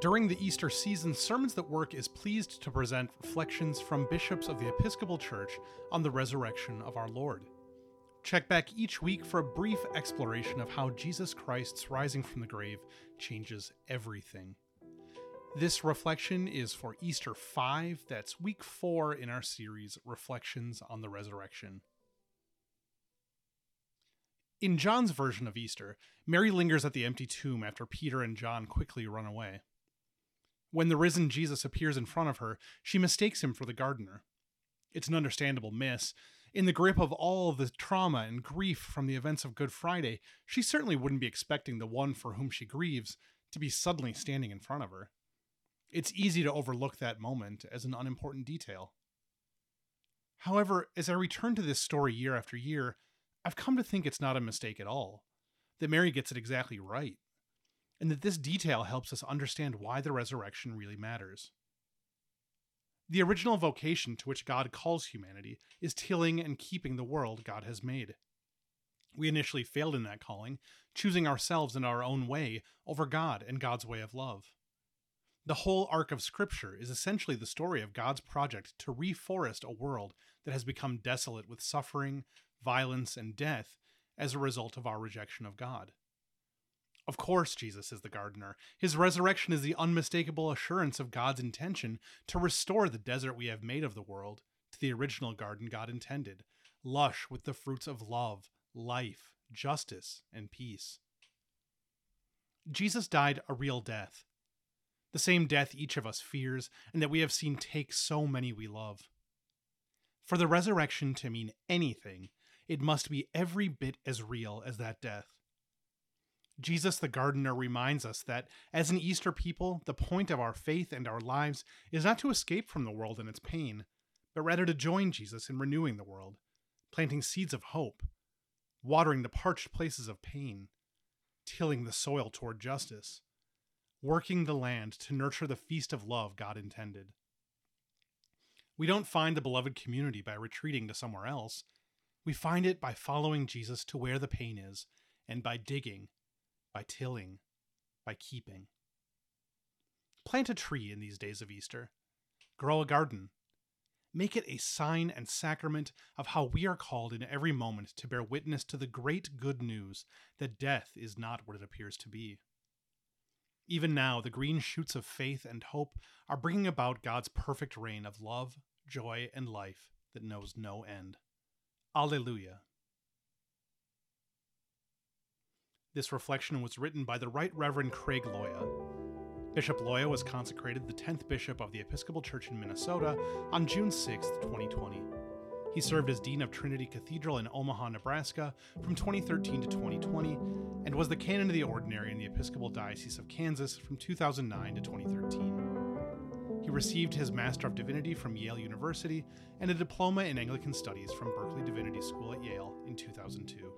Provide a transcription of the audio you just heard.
During the Easter season, Sermons That Work is pleased to present reflections from bishops of the Episcopal Church on the resurrection of our Lord. Check back each week for a brief exploration of how Jesus Christ's rising from the grave changes everything. This reflection is for Easter 5, that's week 4 in our series Reflections on the Resurrection. In John's version of Easter, Mary lingers at the empty tomb after Peter and John quickly run away. When the risen Jesus appears in front of her, she mistakes him for the gardener. It's an understandable miss. In the grip of all the trauma and grief from the events of Good Friday, she certainly wouldn't be expecting the one for whom she grieves to be suddenly standing in front of her. It's easy to overlook that moment as an unimportant detail. However, as I return to this story year after year, I've come to think it's not a mistake at all, that Mary gets it exactly right and that this detail helps us understand why the resurrection really matters. The original vocation to which God calls humanity is tilling and keeping the world God has made. We initially failed in that calling, choosing ourselves and our own way over God and God's way of love. The whole arc of Scripture is essentially the story of God's project to reforest a world that has become desolate with suffering, violence, and death as a result of our rejection of God. Of course, Jesus is the gardener. His resurrection is the unmistakable assurance of God's intention to restore the desert we have made of the world to the original garden God intended, lush with the fruits of love, life, justice, and peace. Jesus died a real death, the same death each of us fears and that we have seen take so many we love. For the resurrection to mean anything, it must be every bit as real as that death. Jesus the gardener reminds us that, as an Easter people, the point of our faith and our lives is not to escape from the world and its pain, but rather to join Jesus in renewing the world, planting seeds of hope, watering the parched places of pain, tilling the soil toward justice, working the land to nurture the feast of love God intended. We don't find the beloved community by retreating to somewhere else. We find it by following Jesus to where the pain is and by digging by tilling, by keeping. Plant a tree in these days of Easter. Grow a garden. Make it a sign and sacrament of how we are called in every moment to bear witness to the great good news that death is not what it appears to be. Even now, the green shoots of faith and hope are bringing about God's perfect reign of love, joy, and life that knows no end. Alleluia. This reflection was written by the Right Reverend Craig Loya. Bishop Loya was consecrated the 10th Bishop of the Episcopal Church in Minnesota on June 6, 2020. He served as Dean of Trinity Cathedral in Omaha, Nebraska from 2013 to 2020 and was the Canon of the Ordinary in the Episcopal Diocese of Kansas from 2009 to 2013. He received his Master of Divinity from Yale University and a diploma in Anglican Studies from Berkeley Divinity School at Yale in 2002.